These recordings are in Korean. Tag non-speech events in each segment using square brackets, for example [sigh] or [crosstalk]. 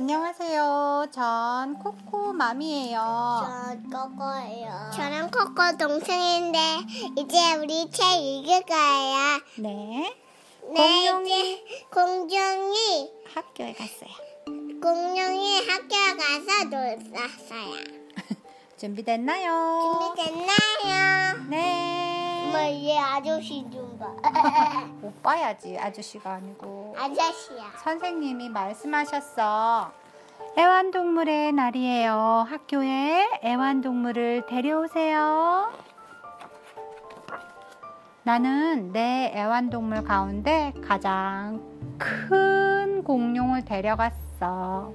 안녕하세요. 전 코코맘이에요. 저 코코예요. 저는 코코 동생인데 이제 우리 책 읽을 거예요. 네. 네, 공룡이 이제 공룡이 학교에 갔어요. 공룡이 학교 가서 놀았어요. [laughs] 준비됐나요? 준비됐나요? 아저씨 좀 봐. 오빠야지 아저씨가 아니고 아저씨야. 선생님이 말씀하셨어. 애완동물의 날이에요. 학교에 애완동물을 데려오세요. 나는 내 애완동물 가운데 가장 큰 공룡을 데려갔어.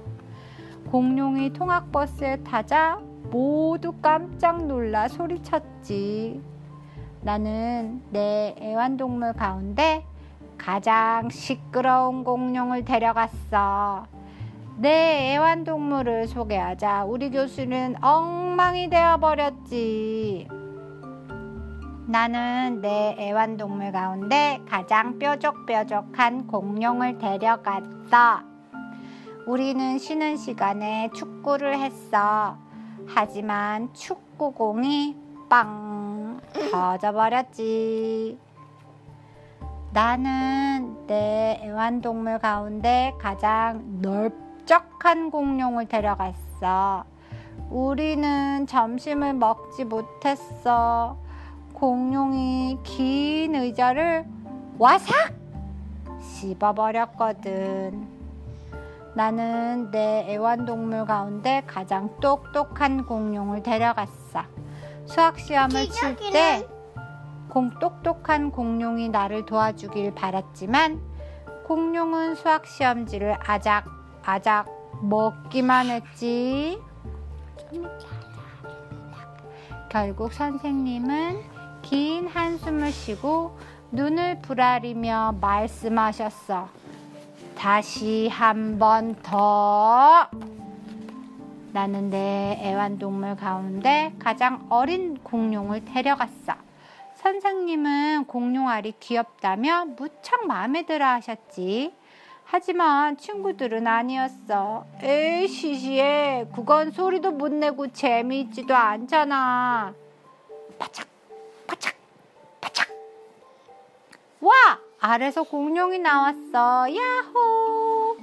공룡이 통학버스에 타자 모두 깜짝 놀라 소리쳤지. 나는 내 애완동물 가운데 가장 시끄러운 공룡을 데려갔어. 내 애완동물을 소개하자 우리 교수는 엉망이 되어버렸지. 나는 내 애완동물 가운데 가장 뾰족뾰족한 공룡을 데려갔어. 우리는 쉬는 시간에 축구를 했어. 하지만 축구공이 빵 터져버렸지. 나는 내 애완동물 가운데 가장 넓적한 공룡을 데려갔어. 우리는 점심을 먹지 못했어. 공룡이 긴 의자를 와삭 씹어버렸거든. 나는 내 애완동물 가운데 가장 똑똑한 공룡을 데려갔어. 수학 시험을 칠때 똑똑한 공룡이 나를 도와주길 바랐지만 공룡은 수학 시험지를 아작 아작 먹기만 했지. 결국 선생님은 긴 한숨을 쉬고 눈을 부라리며 말씀하셨어. 다시 한 번 더. 나는 내 애완동물 가운데 가장 어린 공룡을 데려갔어. 선생님은 공룡 알이 귀엽다며 무척 마음에 들어 하셨지. 하지만 친구들은 아니었어. 에이, 시시해. 그건 소리도 못 내고 재미있지도 않잖아. 바착, 바착, 바착. 와! 알에서 공룡이 나왔어. 야호!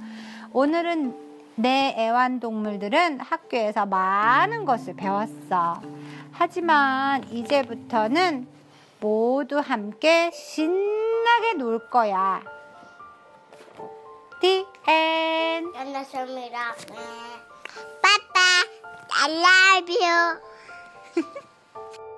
오늘은 내 애완동물들은 학교에서 많은 것을 배웠어. 하지만 이제부터는 모두 함께 신나게 놀 거야. The end. 끝났습니다. 빠빠, I love you. [laughs]